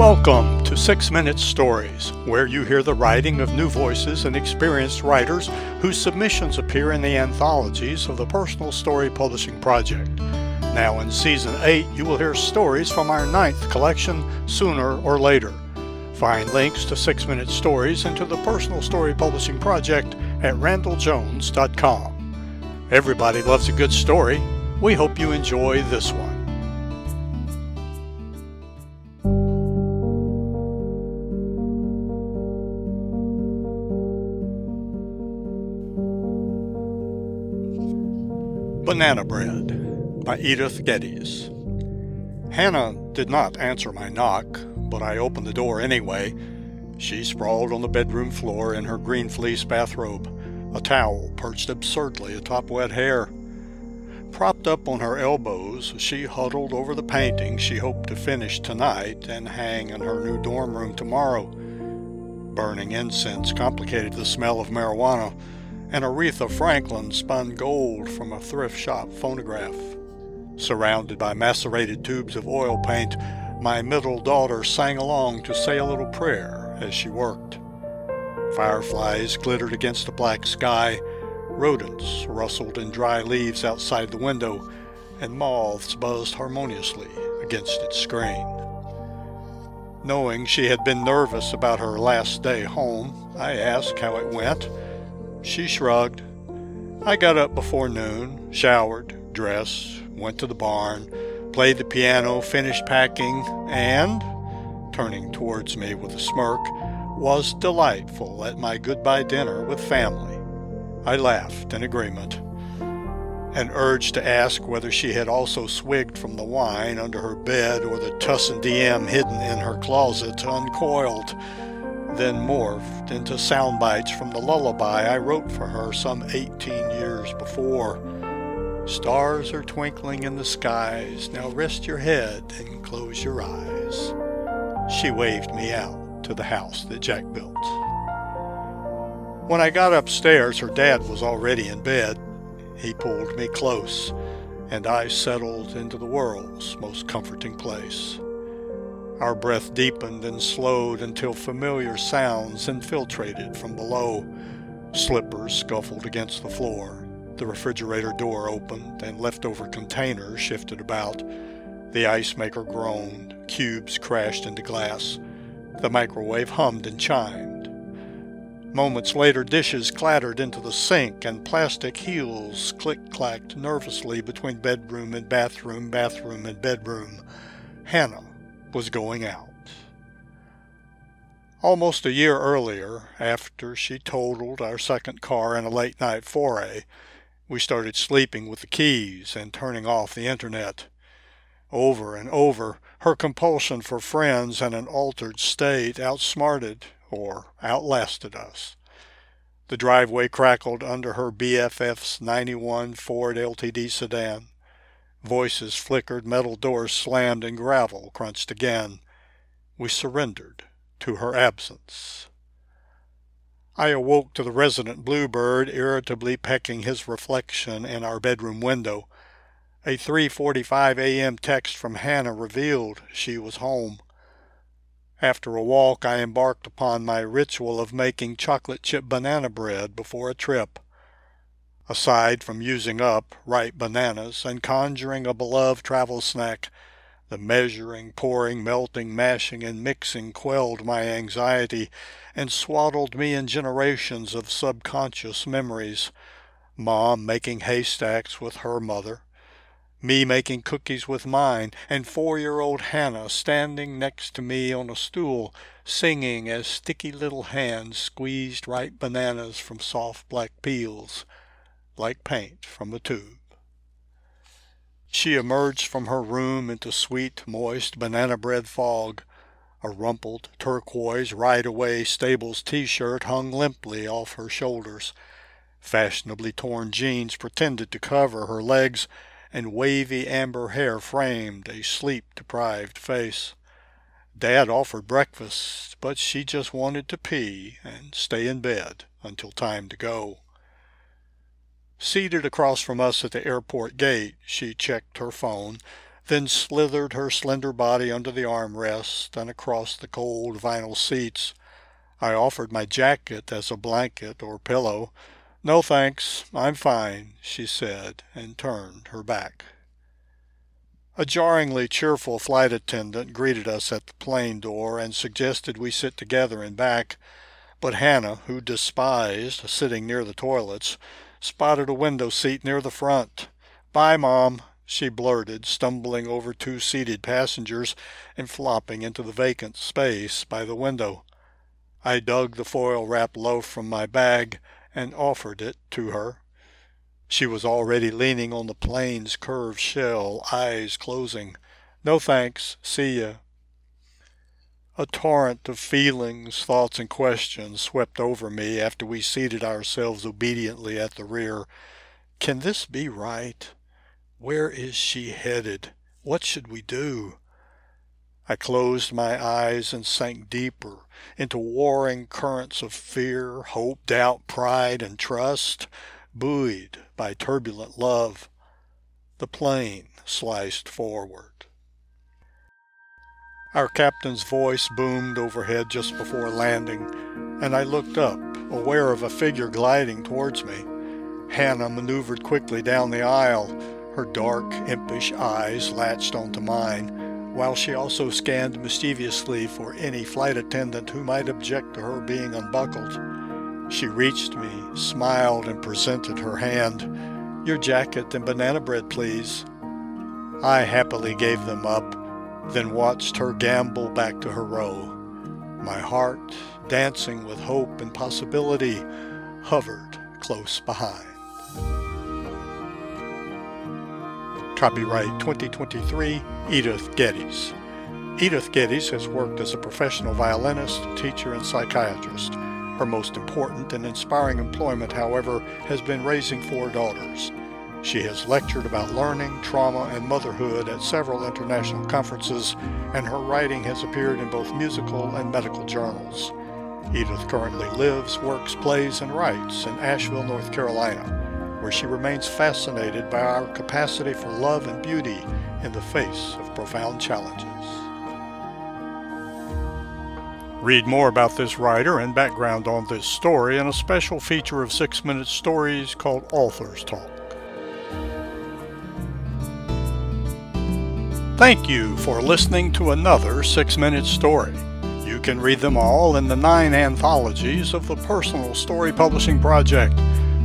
Welcome to Six Minute Stories, where you hear the writing of new voices and experienced writers whose submissions appear in the anthologies of the Personal Story Publishing Project. Now, in Season 8, you will hear stories from our ninth collection, Sooner or Later. Find links to Six Minute Stories and to the Personal Story Publishing Project at randelljones.com. Everybody loves a good story. We hope you enjoy this one. Banana Bread by Edith Gettes. Hannah did not answer my knock, but I opened the door anyway. She sprawled on the bedroom floor in her green fleece bathrobe, a towel perched absurdly atop wet hair. Propped up on her elbows, she huddled over the painting she hoped to finish tonight and hang in her new dorm room tomorrow. Burning incense complicated the smell of marijuana and Aretha Franklin spun gold from a thrift shop phonograph. Surrounded by macerated tubes of oil paint, my middle daughter sang along to say a little prayer as she worked. Fireflies glittered against the black sky, rodents rustled in dry leaves outside the window, and moths buzzed harmoniously against its screen. Knowing she had been nervous about her last day home, I asked how it went she shrugged. I got up before noon, showered, dressed, went to the barn, played the piano, finished packing, and, turning towards me with a smirk, was delightful at my goodbye dinner with family. I laughed in agreement and urged to ask whether she had also swigged from the wine under her bed or the Tussin DM hidden in her closet uncoiled then morphed into sound bites from the lullaby I wrote for her some 18 years before. Stars are twinkling in the skies, now rest your head and close your eyes. She waved me out to the house that Jack built. When I got upstairs, her dad was already in bed. He pulled me close, and I settled into the world's most comforting place. Our breath deepened and slowed until familiar sounds infiltrated from below. Slippers scuffled against the floor. The refrigerator door opened and leftover containers shifted about. The ice maker groaned. Cubes crashed into glass. The microwave hummed and chimed. Moments later, dishes clattered into the sink and plastic heels click clacked nervously between bedroom and bathroom, bathroom and bedroom. Hannah was going out. Almost a year earlier, after she totaled our second car in a late night foray, we started sleeping with the keys and turning off the internet. Over and over, her compulsion for friends and an altered state outsmarted or outlasted us. The driveway crackled under her BFF's 91 Ford LTD sedan. Voices flickered, metal doors slammed, and gravel crunched again. We surrendered to her absence. I awoke to the resident bluebird irritably pecking his reflection in our bedroom window. A 3:45 a.m. text from Hannah revealed she was home. After a walk, I embarked upon my ritual of making chocolate chip banana bread before a trip. Aside from using up ripe bananas and conjuring a beloved travel snack, the measuring, pouring, melting, mashing, and mixing quelled my anxiety and swaddled me in generations of subconscious memories. Mom making haystacks with her mother, me making cookies with mine, and four-year-old Hannah standing next to me on a stool, singing as sticky little hands squeezed ripe bananas from soft black peels like paint from a tube. She emerged from her room into sweet, moist banana bread fog. A rumpled turquoise ride-away stables t-shirt hung limply off her shoulders. Fashionably torn jeans pretended to cover her legs, and wavy amber hair framed a sleep-deprived face. Dad offered breakfast, but she just wanted to pee and stay in bed until time to go. Seated across from us at the airport gate, she checked her phone, then slithered her slender body under the armrest and across the cold vinyl seats. I offered my jacket as a blanket or pillow. No thanks, I'm fine, she said, and turned her back. A jarringly cheerful flight attendant greeted us at the plane door and suggested we sit together in back, but Hannah, who despised sitting near the toilets, spotted a window seat near the front. Bye, Mom, she blurted, stumbling over two seated passengers and flopping into the vacant space by the window. I dug the foil wrapped loaf from my bag and offered it to her. She was already leaning on the plane's curved shell, eyes closing. No thanks. See ya. A torrent of feelings, thoughts, and questions swept over me after we seated ourselves obediently at the rear. Can this be right? Where is she headed? What should we do? I closed my eyes and sank deeper into warring currents of fear, hope, doubt, pride, and trust buoyed by turbulent love, the plane sliced forward. Our captain's voice boomed overhead just before landing, and I looked up, aware of a figure gliding towards me. Hannah maneuvered quickly down the aisle, her dark, impish eyes latched onto mine, while she also scanned mischievously for any flight attendant who might object to her being unbuckled. She reached me, smiled, and presented her hand. Your jacket and banana bread, please. I happily gave them up, then watched her gambol back to her row. My heart, dancing with hope and possibility, hovered close behind. Copyright 2023 Edith Gettes. Edith Gettes has worked as a professional violinist, teacher, and psychiatrist. Her most important and inspiring employment, however, has been raising four daughters. She has lectured about learning, trauma, and motherhood at several international conferences, and her writing has appeared in both musical and medical journals. Edith currently lives, works, plays, and writes in Asheville, North Carolina, where she remains fascinated by our capacity for love and beauty in the face of profound challenges. Read more about this writer and background on this story in a special feature of Six Minute Stories called Authors Talk. Thank you for listening to another Six Minute Story. You can read them all in the nine anthologies of the Personal Story Publishing Project.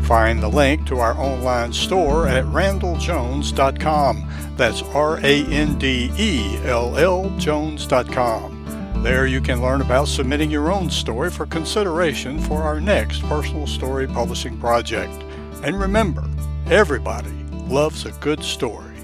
Find the link to our online store at randelljones.com. That's R A N D E L L Jones.com. There you can learn about submitting your own story for consideration for our next personal story publishing project. And remember, everybody loves a good story.